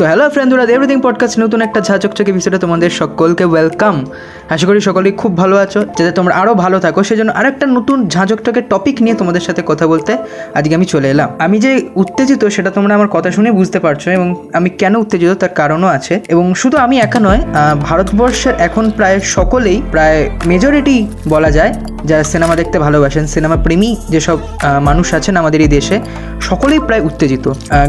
তো হ্যালো ফ্রেন্ডরা everything podcast নতুন একটা ঝাঁচকচক এপিসোডে তোমাদের সকলকে ওয়েলকাম আশা করি সকলেই খুব ভালো আছো, যাতে তোমরা আরও ভালো থাকো। সেজন্য আরেকটা নতুন ঝাঁচকচকের টপিক নিয়ে তোমাদের সাথে কথা বলতে আজকে আমি চলে এলাম। আমি যে উত্তেজিত, সেটা তোমরা আমার কথা শুনে বুঝতে পারছ এবং আমি কেন উত্তেজিত, তার কারণও আছে। এবং শুধু আমি একা নয় ভারতবর্ষের এখন প্রায় সকলেই, প্রায় মেজরিটি বলা যায় যারা সিনেমা দেখতে ভালোবাসেন, সিনেমা প্রেমী যেসব মানুষ আছেন আমাদের এই দেশে, সকলেই প্রায় উত্তেজিত।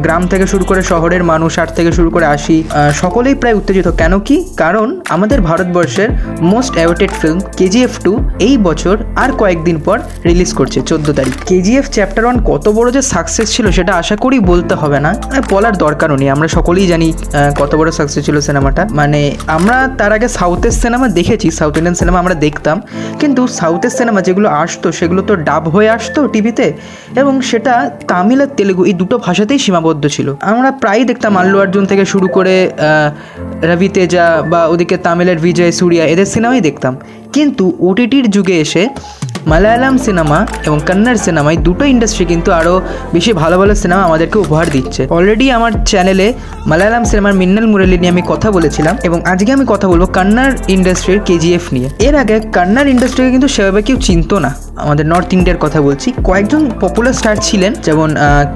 গ্রাম থেকে শুরু করে শহরের মানুষ, আট থেকে শুরু করে আসি সকলেই প্রায় উত্তেজিত। কেন কি? কারণ আমাদের ভারতবর্ষের most awaited film KGF two এই বছর আর কয়েকদিন পর রিলিজ করছে, চোদ্দ তারিখ। কেজিএফ চ্যাপ্টার ওয়ান কত বড় যে সাকসেস ছিল সেটা আশা করি বলতে হবে না। বলার দরকারও নেই, আমরা সকলেই জানি কত বড় সাকসেস ছিল সিনেমাটা। মানে আমরা তার আগে সাউথের সিনেমা দেখেছি সাউথ ইন্ডিয়ান সিনেমা আমরা দেখতাম। কিন্তু সাউথের সিনেমা যেগুলো আসতো, সেগুলো তো ডাব হয়ে আসতো টিভিতে এবং সেটা তামিল আর তেলেগু, এই দুটো ভাষাতেই সীমাবদ্ধ ছিল। আমরা প্রায়ই দেখতাম আল্লু অর্জুন থেকে শুরু করে রবি তেজা বা ওদিকে তামিলের বিজয়, সুরিয়া, এদের সিনেমাই দেখতাম। কিন্তু ওটিটির যুগে এসে মালায়ালাম সিনেমা এবং কন্নড় সিনেমা, এই দুটো ইন্ডাস্ট্রি কিন্তু আরও বেশি ভালো ভালো সিনেমা আমাদেরকে উপহার দিচ্ছে। অলরেডি আমার চ্যানেলে মালায়ালাম সিনেমার মিন্নাল মুরালি নিয়ে আমি কথা বলেছিলাম এবং আজকে আমি কথা বলব কন্নড় ইন্ডাস্ট্রির কেজিএফ নিয়ে। এর আগে কন্নড় ইন্ডাস্ট্রিকে কিন্তু সেভাবে কেউ চিনতো না। আমাদের নর্থ ইন্ডিয়ার কথা বলছি। কয়েকজন পপুলার স্টার ছিলেন, যেমন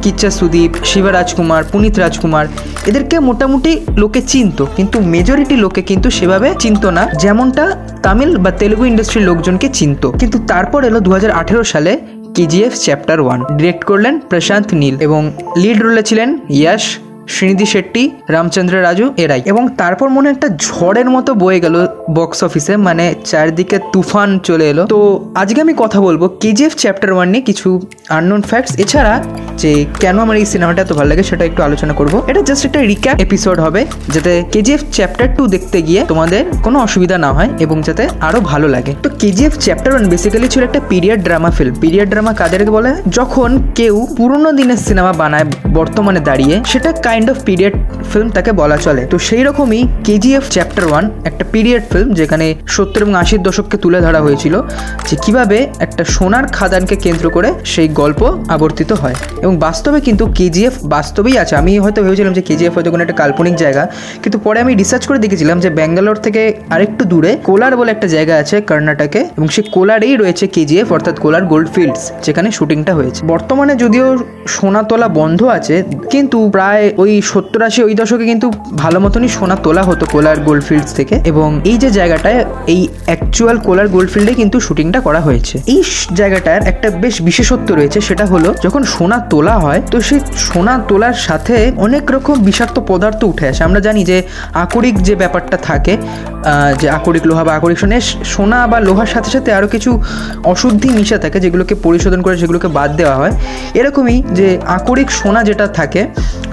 কিচ্চা সুদীপ শিবা রাজকুমার পুনিত রাজকুমার এদেরকে মোটামুটি লোকে চিনত, কিন্তু মেজরিটি লোকে কিন্তু সেভাবে চিনত না। যেমনটা তামিল বা তেলুগু ইন্ডাস্ট্রির লোকজনকে চিনত। কিন্তু তারপর এলো দু হাজার আঠেরো সালে কেজিএফ চ্যাপ্টার ওয়ান ডিরেক্ট করলেন প্রশান্ত নীল এবং লিড রোলে ছিলেন ইয়াশ শ্রীনিধি শেট্টি, রামচন্দ্র রাজু, এরাই। এবং তারপর মনে একটা ঝড়ের মতো বয়ে গেল বক্স অফিসে মানে চারদিকে তুফান চলে এলো। তো আজকে আমি কথা বলব কেজিএফ চ্যাপ্টার ওয়ান নিয়ে কিছু আননোন ফ্যাক্টস এছাড়া যে কেন আমার এই সিনেমাটা এত ভালো লাগে সেটা একটু আলোচনা করব। এটা জাস্ট একটা রিক্যাপ এপিসোড হবে, যাতে কেজিএফ চ্যাপ্টার টু দেখতে গিয়ে তোমাদের কোনো অসুবিধা না হয় এবং যাতে আরও ভালো লাগে। তো কেজিএফ চ্যাপ্টার ওয়ান বেসিক্যালি ছিল একটা period drama film period drama কাদেরকে বলে? যখন কেউ পুরোনো দিনের সিনেমা বানায়, বর্তমানে দাঁড়িয়ে, সেটা কাইন্ড অফ পিরিয়ড ফিল্ম তাকে বলা চলে। তো সেই রকমই কেজিএফ চ্যাপ্টার ওয়ান একটা পিরিয়ড ফিল্ম যেখানে সত্তর এবং আশির দশককে তুলে ধরা হয়েছিল, যে কীভাবে একটা সোনার খাদানকে কেন্দ্র করে সেই গল্প আবর্তিত হয়। এবং বাস্তবে কিন্তু কেজিএফ বাস্তবেই আছে। আমি হয়তো ভেবেছিলাম যে কেজিএফ হয়তো কোনো একটা কাল্পনিক জায়গা, কিন্তু পরে আমি রিসার্চ করে দেখেছিলাম যে ব্যাঙ্গালোর থেকে আরেকটু দূরে কোলার বলে একটা জায়গা আছে কর্ণাটকে, এবং সেই কোলারেই রয়েছে কেজিএফ অর্থাৎ কোলার গোল্ড ফিল্ডস, যেখানে শুটিংটা হয়েছে। বর্তমানে যদিও সোনাতলা বন্ধ আছে, কিন্তু প্রায় ওই সত্তর আশি ওই দশকে কিন্তু ভালো মতনই সোনা তোলা হতো কোলার গোল্ডফিল্ডস থেকে এবং এই যে জায়গাটায় এই অ্যাকচুয়াল কোলার গোল্ডফিল্ডে কিন্তু শুটিংটা করা হয়েছে। এই জায়গাটার একটা বেশ বিশেষত্ব রয়েছে, সেটা হলো যখন সোনা তোলা হয়, তো সেই সোনা তোলার সাথে অনেক রকম বিষাক্ত পদার্থ উঠে আসে। আমরা জানি যে আকরিক যে ব্যাপারটা থাকে যে আকরিক লোহা বা আকরিক সোনে সোনা বা লোহার সাথে সাথে আরও কিছু অশুদ্ধি মিশা থাকে, যেগুলোকে পরিশোধন করে, সেগুলোকে বাদ দেওয়া হয়। এরকমই যে আকরিক সোনা যেটা থাকে,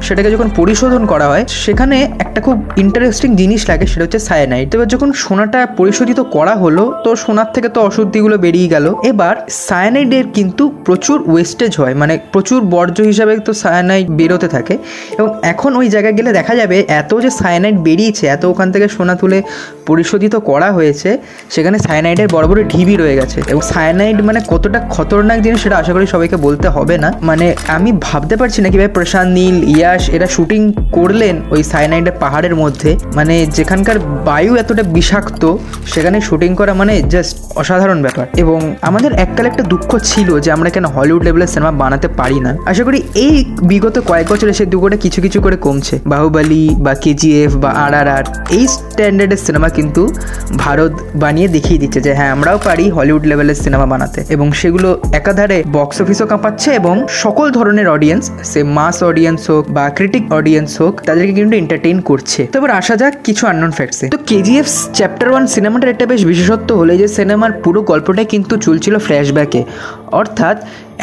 সেটাকে যখন পরিশোধন করা হয়, সেখানে একটা খুব ইন্টারেস্টিং জিনিস লাগে, সেটা হচ্ছে সায়ানাইড এবার যখন সোনাটা পরিশোধিত করা হলো, তো সোনার থেকে তো অশুদ্ধিগুলো বেরিয়ে গেল। এবার সায়ানাইডের কিন্তু প্রচুর ওয়েস্টেজ হয় মানে প্রচুর বর্জ্য হিসাবে তো সায়ানাইড বেরোতে থাকে। এবং এখন ওই জায়গায় গেলে দেখা যাবে, এত যে সায়ানাইড বেরিয়েছে, এত ওখান থেকে সোনা তুলে পরিশোধিত করা হয়েছে, সেখানে সায়ানাইডের বড় বড় ঢিবি রয়ে গেছে। এবং সায়ানাইড মানে কতটা খতরনাক জিনিস, সেটা আশা করি সবাইকে বলতে হবে না। মানে আমি ভাবতে পারছি না কীভাবে প্রশান্ত নীল, ইয়াস, এরা শুটিং করলেন ওই সায়ানাইডের পাহাড়ের মধ্যে মানে যেখানকার বায়ু এতটা বিষাক্ত, সেখানে শুটিং করা মানে জাস্ট অসাধারণ ব্যাপার। এবং আমাদের এককাল একটা দুঃখ ছিল যে আমরা কেন হলিউড লেভেলের সিনেমা বানাতে পারি না। আশা করি এই বিগত কয়েক বছরে সে দুঃখটা কিছু কিছু করে কমছে। বাহুবালি বা কেজিএফ বা আর আর এই স্ট্যান্ডার্ডের সিনেমা কিন্তু ভারত বানিয়ে দেখিয়ে দিচ্ছে যে হ্যাঁ আমরাও পারি হলিউড লেভেলের সিনেমা বানাতে। এবং সেগুলো একাধারে বক্স অফিসও কাঁপাচ্ছে এবং সকল ধরনের অডিয়েন্স সে মাস অডিয়েন্স হোক বা ক্রিটিক অডিয়েন্স হোক, তাদেরকে কিন্তু এন্টারটেইন করছে। তো এবার আসা যাক কিছু আননোন ফ্যাক্টসে তো কেজিএফ চ্যাপ্টার ওয়ান সিনেমাটার একটা বেশ বিশেষত্ব হলে যে সিনেমার পুরো গল্পটাই কিন্তু চলছিল ফ্ল্যাশব্যাকে অর্থাৎ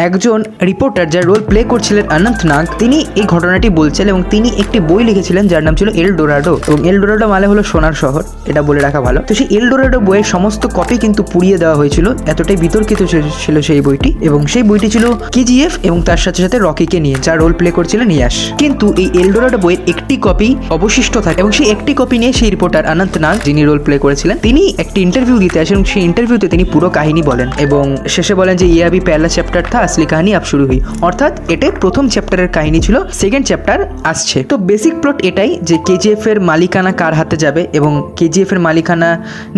একজন রিপোর্টার যার রোল প্লে করছিলেন অনন্ত নাগ, তিনি এই ঘটনাটি বলছেন এবং তিনি একটি বই লিখেছিলেন যার নাম ছিল এল ডোরাডো এবং এল ডোরাডো মানে হলো সোনার শহর, এটা বলে রাখা ভালো। তো সেই এল ডোরাডো বইয়ের সমস্ত কপি কিন্তু পুড়িয়ে দেওয়া হয়েছিল, এতটাই বিতর্কিত ছিল সেই বইটি এবং সেই বইটি ছিল কেজিএফ এবং তার সাথে সাথে রকিকে নিয়ে, যার রোল প্লে করছিলেন ইয়াস। কিন্তু এই এল ডোরাডো বইয়ের একটি কপি অবশিষ্ট থাকে এবং সেই একটি কপি নিয়ে সেই রিপোর্টার অনন্ত নাগ, যিনি রোল প্লে করেছিলেন, তিনি একটি ইন্টারভিউ দিতে আসেন এবং সেই ইন্টারভিউতে তিনি পুরো কাহিনী বলেন এবং শেষে বলেন যে ইয়াবি পেলা চ্যাপ্টার থা আসলি কাহিনী আপ শুরু হই। অর্থাৎ এটাই প্রথম চ্যাপ্টারের কাহিনী ছিল সেকেন্ড চ্যাপ্টার আসছে। তো বেসিক প্লট এটাই যে কেজিএফ এর মালিকানা কার হাতে যাবে এবং কেজিএফ এর মালিকানা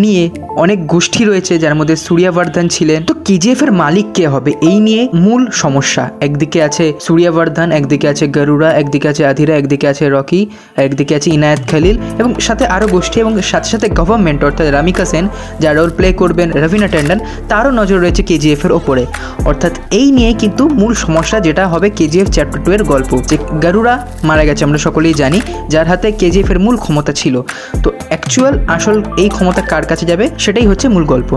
নিয়ে অনেক গোষ্ঠী রয়েছে যার মধ্যে সূর্যবর্ধন ছিলেন। তো কেজিএফ এর মালিক কে হবে? এই নিয়ে মূল সমস্যা। একদিকে আছে সূর্যবর্ধন, একদিকে আছে গরুড়া, একদিকে আছে আধিরা, একদিকে আছে রকি, একদিকে আছে ইনায়েত খালিল এবং সাথে আরও গোষ্ঠী এবং সাথে সাথে গভর্নমেন্ট অর্থাৎ রামিকা সেন যা রোল প্লে করবেন রবিনা ট্যান্ডন তারও নজর রয়েছে কেজিএফ এর ওপরে। অর্থাৎ এই নিয়ে কিন্তু মূল সমস্যা যেটা হবে কেজিএফ চ্যাপ্টার টু এর গল্প, যে গরুড়া মারা গেছে, আমরা সকলেই জানি, যার হাতে কেজিএফ এর মূল ক্ষমতা ছিল। তো অ্যাকচুয়াল আসল এই ক্ষমতা কার কাছে যাবে, সেটাই হচ্ছে মূল গল্প।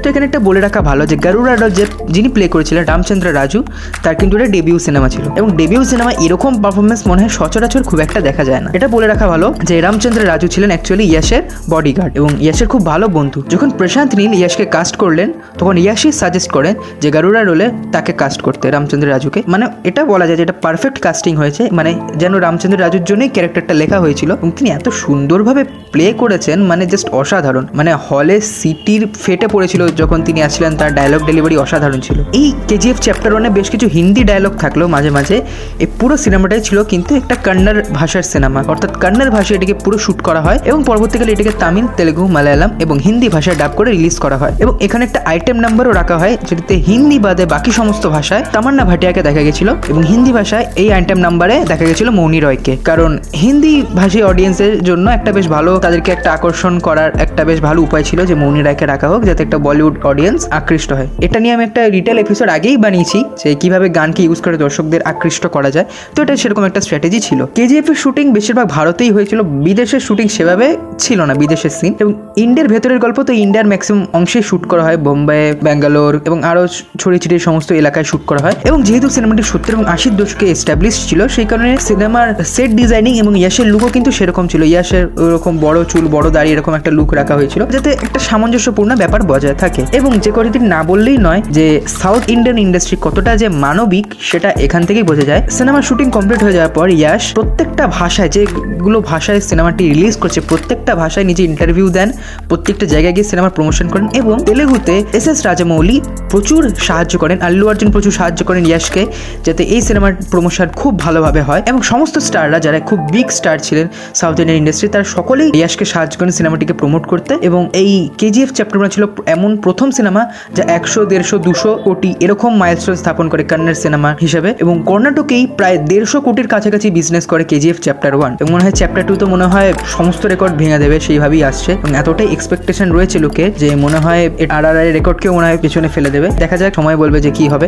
তো এখানে একটা বলে রাখা ভালো যে গরুড়া যে যিনি প্লে করেছিলেন, রামচন্দ্র রাজু, তার কিন্তু এটা ডেবিউ সিনেমা ছিল। এবং ডেবিউ সিনেমা এরকম পারফরমেন্স মনে হয় সচরাচর খুব একটা দেখা যায় না। এটা বলে রাখা ভালো যে রামচন্দ্র রাজু ছিলেন অ্যাকচুয়ালি ইয়াসের বডিগার্ড এবং ইয়াসের খুব ভালো বন্ধু। যখন প্রশান্ত নীল ইয়াসকে কাস্ট করলেন, তখন ইয়াসই সাজেস্ট করেন যে গারুড়া রোলে তাকে কাস্ট করতে রামচন্দ্র রাজুকে। মানে এটা বলা যায় যে এটা পারফেক্ট কাস্টিং হয়েছে। মানে যেন রামচন্দ্র রাজুর জন্যই ক্যারেক্টারটা লেখা হয়েছিল। এবং তিনি এত সুন্দরভাবে প্লে করেছেন মানে জাস্ট অসাধারণ। মানে হলে সিটির ফেটে পড়েছিল যখন তিনি আসছিলেন, তার ডায়লগ ডেলিভারি অসাধারণ ছিল। এই কেজিএফ চ্যাপ্টার ওয়ানে বেশ কিছু হিন্দি ডায়লগ থাকল মাঝে মাঝে। এই পুরো সিনেমাটাই ছিল, কিন্তু একটা কন্নড় ভাষার সিনেমা অর্থাৎ কন্নড় ভাষায় এটিকে পুরো শুট করা হয় এবং পরবর্তীকালে এটিকে তামিল, তেলেগু, মালায়ালাম এবং হিন্দি ভাষায় ডাব করে রিলিজ করা হয়। এবং এখানে একটা আইটেম নাম্বারও রাখা হয়, যেটাতে হিন্দি বাদে বাকি সমস্ত ভাষায় তামান্না ভাটিয়াকে দেখা গেছিল এবং হিন্দি ভাষায় এই আইটেম নাম্বারে দেখা গেছিল মৌনি রয়কে। কারণ হিন্দি ভাষী অডিয়েন্সের জন্য একটা বেশ ভালো, তাদেরকে একটা আকর্ষণ করার একটা বেশ ভালো উপায় ছিল যে মৌনি রায়কে রাখা হোক যাতে একটা বলিউড অডিয়েন্স আকৃষ্ট হয়। এটা নিয়ে আমি একটা রিটেল এপিসোড আগেই বানিয়েছি যে কীভাবে গানকে ইউজ করে দর্শকদের আকৃষ্ট করা যায়। তো এটা সেরকম একটা স্ট্র্যাটেজি ছিল। কেজিএফ এর শুটিং বেশিরভাগ ভারতেই হয়েছিল, বিদেশের শুটিং সেভাবে ছিল না বিদেশের সিন এবং ইন্ডিয়ার ভেতরের গল্প তো ইন্ডিয়ার ম্যাক্সিমাম অংশে শুট করা হয়। বোম্বে ব্যাঙ্গালোর এবং আরও ছড়িয়ে ছিটিয়ে সমস্ত এলাকায় শ্যুট করা হয়। এবং যেহেতু সিনেমাটি সত্তর এবং আশির দশকে এস্টাবলিশ ছিল, সেই কারণে সিনেমার সেট ডিজাইনিং এবং ইয়াসের লুকও কিন্তু সেরকম ছিল। ইয়াসের ওরকম বড় চুল, বড় দাড়ি এরকম একটা লুক রাখা হয়েছিল। যাতে একটা সামঞ্জস্যপূর্ণ ব্যাপার বজায় থাকে। এবং যে কটি না বললেই নয় যে সাউথ ইন্ডিয়ান ইন্ডাস্ট্রি কতটা যে মানবিক, সেটা এখান থেকেই বোঝা যায়। সিনেমার শুটিং কমপ্লিট হয়ে যাওয়ার পর ইয়াস প্রত্যেকটা ভাষায়, যেগুলো ভাষায় সিনেমাটি রিলিজ করছে, প্রত্যেকটা ভাষায় নিজে ইন্টারভিউ দেন, প্রত্যেকটা জায়গায় গিয়ে সিনেমার প্রমোশন করেন এবং তেলেগুতে এস এস রাজামৌলি প্রচুর সাহায্য করেন, আল্লু অর্জুন প্রচুর সাহায্য করেন ইয়াসকে যাতে এই সিনেমার প্রমোশন খুব ভালোভাবে হয় এবং সমস্ত স্টাররা যারা খুব বিগ স্টার ছিলেন সাউথ ইন্ডিয়ান ইন্ডাস্ট্রি তারা সকলেই ইয়াসকে সাহায্য করেন সিনেমাটিকে প্রমোট করতে এবং এই কেজিএফ চ্যাপ্টার ছিল এমন প্রথম সিনেমা যা একশো, দেড়শো, দুশো কোটি এরকম মাইলস্টোন স্থাপন করে কন্নড় সিনেমা হিসেবে এবং কর্ণাটকেই প্রায় দেড়শো কোটির কাছাকাছি বিজনেস করে কেজিএফ চ্যাপ্টার ওয়ান এবং মনে হয় চ্যাপ্টার টু তো মনে হয় সমস্ত রেকর্ড ভেঙে দেবে সেইভাবেই আসছে। এবং এতটাই এক্সপেকটেশন রয়েছে লোকে যে মনে হয় আর আর রেকর্ডকেও মনে হয় পেছনে ফেলে দেবে। দেখা যাক সময় বলবে যে কি হবে।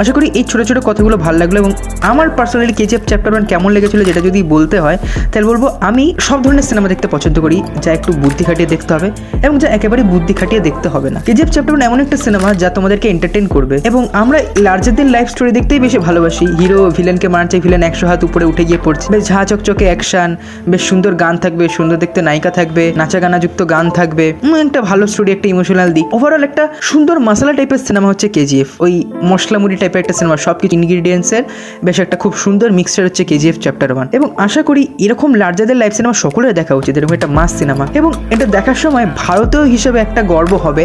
আশা করি এই ছোটো ছোটো কথাগুলো ভালো লাগল এবং আমার পার্সোনালি কেজিএফ চ্যাপ্টার ওয়ান কেমন লেগেছিল যেটা যদি বলতে হয়, তাহলে বলব আমি সব ধরনের সিনেমা দেখতে পছন্দ করি, যা একটু বুদ্ধি খাটিয়ে দেখতে হবে এবং যা একেবারে বুদ্ধি খাটিয়ে দেখতে হবে না। কেজিএফ চ্যাপ্টার ওয়ান এমন একটা সিনেমা যা তোমাদেরকে এন্টারটেন করবে এবং আমরা লার্জার দিন লাইফ স্টোরি দেখতেই বেশি ভালোবাসি। হিরো ভিলেনকে মারছে ভিলেন একশো হাত উপরে উঠে গিয়ে পড়ছে। বেশ ঝা চকচকে অ্যাকশন বেশ সুন্দর গান থাকবে, সুন্দর দেখতে নায়িকা থাকবে নাচা গানা যুক্ত গান থাকবে একটা ভালো স্টোরি একটা ইমোশনাল দিক। ওভারঅল একটা সুন্দর মশলা টাইপের সিনেমা হচ্ছে কেজিএফ ওই মশলা মুড়ি টাইপের একটা সিনেমা সব কিছু ইনগ্রিডিয়েন্টসের বেশ একটা খুব সুন্দর মিক্সচার হচ্ছে কেজিএফ চ্যাপ্টার ওয়ান এবং আশা করি এরকম লার্জারদের লাইভ সিনেমা সকলের দেখা উচিত, এরকম একটা মাস সিনেমা এবং এটা দেখার সময় ভারতীয় হিসেবে একটা গর্ব হবে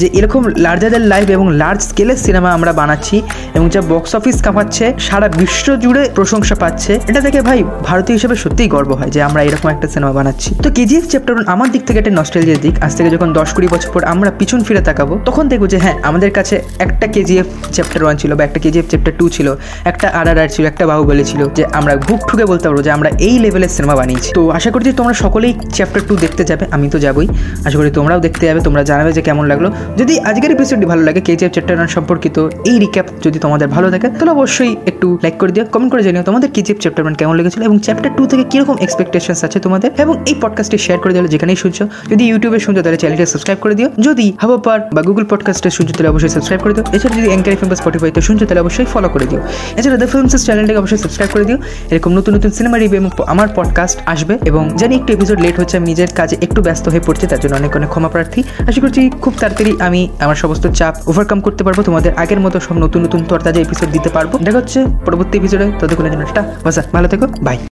যে এরকম লার্জারদের লাইভ এবং লার্জ স্কেলের সিনেমা আমরা বানাচ্ছি এবং যা বক্স অফিস কামাচ্ছে সারা বিশ্ব জুড়ে প্রশংসা পাচ্ছে, এটা দেখে ভাই ভারতীয় হিসেবে সত্যিই গর্ব হয় যে আমরা এরকম একটা সিনেমা বানাচ্ছি। তো কেজিএফ চ্যাপ্টার আমার দিক থেকে একটা নস্টেলজিয়ার দিক। আজ থেকে যখন দশ কুড়ি বছর পর আমরা পিছন ফিরে তাকাবো, তখন দেখব যে হ্যাঁ আমাদের কাছে একটা কেজিএফ চ্যাপ্টার ওয়ান ছিল বা একটা কেজিএফ চ্যাপ্টার টু ছিল, একটা আর আর আর ছিল, একটা বাহুবলী ছিল যে আমরা বুক ঠুকে বলতে পারব যে আমরা এই লেভেলের সিনেমা বানিয়েছি। তো আশা করি যে তোমরা সকলেই চ্যাপ্টার টু দেখতে যাবে, আমি তো যাবই। আশা করি তোমরাও দেখতে যাবে, তোমরা জানাবে যে কেমন লাগল। যদি আজকের এপিসোডটি ভালো লাগে কেজিএফ চ্যাপ্টার ওয়ান সম্পর্কিত এই রিক্যাপ যদি তোমাদের ভালো থাকে, তাহলে অবশ্যই একটু লাইক করে দিও কমেন্ট করে জানিও তোমাদের কেজিএফ চ্যাপ্টার ওয়ান কেমন লেগেছিল এবং চ্যাপ্টার টু থেকে কীরকম এক্সপেকটেশনস আছে তোমাদের। এবং এই পডকাস্টটি শেয়ার করে দিলে যেখানেই শুনছো। যদি ইউটিউবে শুনছো, তাহলে চ্যানেলটি সাবস্ক্রাইব করে দিও। যদি হাবো পার বা গুগল পডকাস্টে শুনছো, তাহলে অবশ্যই সাবস্ক্রাইব করে দিও। এছাড়া যদি অ্যাঙ্কার এফএম বা স্পটিফাইতে শুনছো, তাহলে অবশ্যই ফলো করে দিও। এছাড়া দ্য ফিল্মস চ্যানেলটাকে অবশ্যই সাবস্ক্রাইব করে দিও। এরকম নতুন নতুন সিনেমা রিভিউ এবং আমার পডকাস্ট আসবে এবং জানি একটু এপিসোড লেট হচ্ছে, আমি নিজের কাজে একটু ব্যস্ত হয়ে পড়ছে, তার জন্য অনেক অনেক ক্ষমা প্রার্থী। আশা করছি খুব তাড়াতাড়ি আমি আমার সমস্ত চাপ ওভারকাম করতে পারব। তোমাদের আগের মতো সব নতুন নতুন তরতাজা এপিসোড দিতে পারব। দেখা হচ্ছে পরবর্তী এপিসোডে ততক্ষণের জন্য একটা ভালো থেকো বাই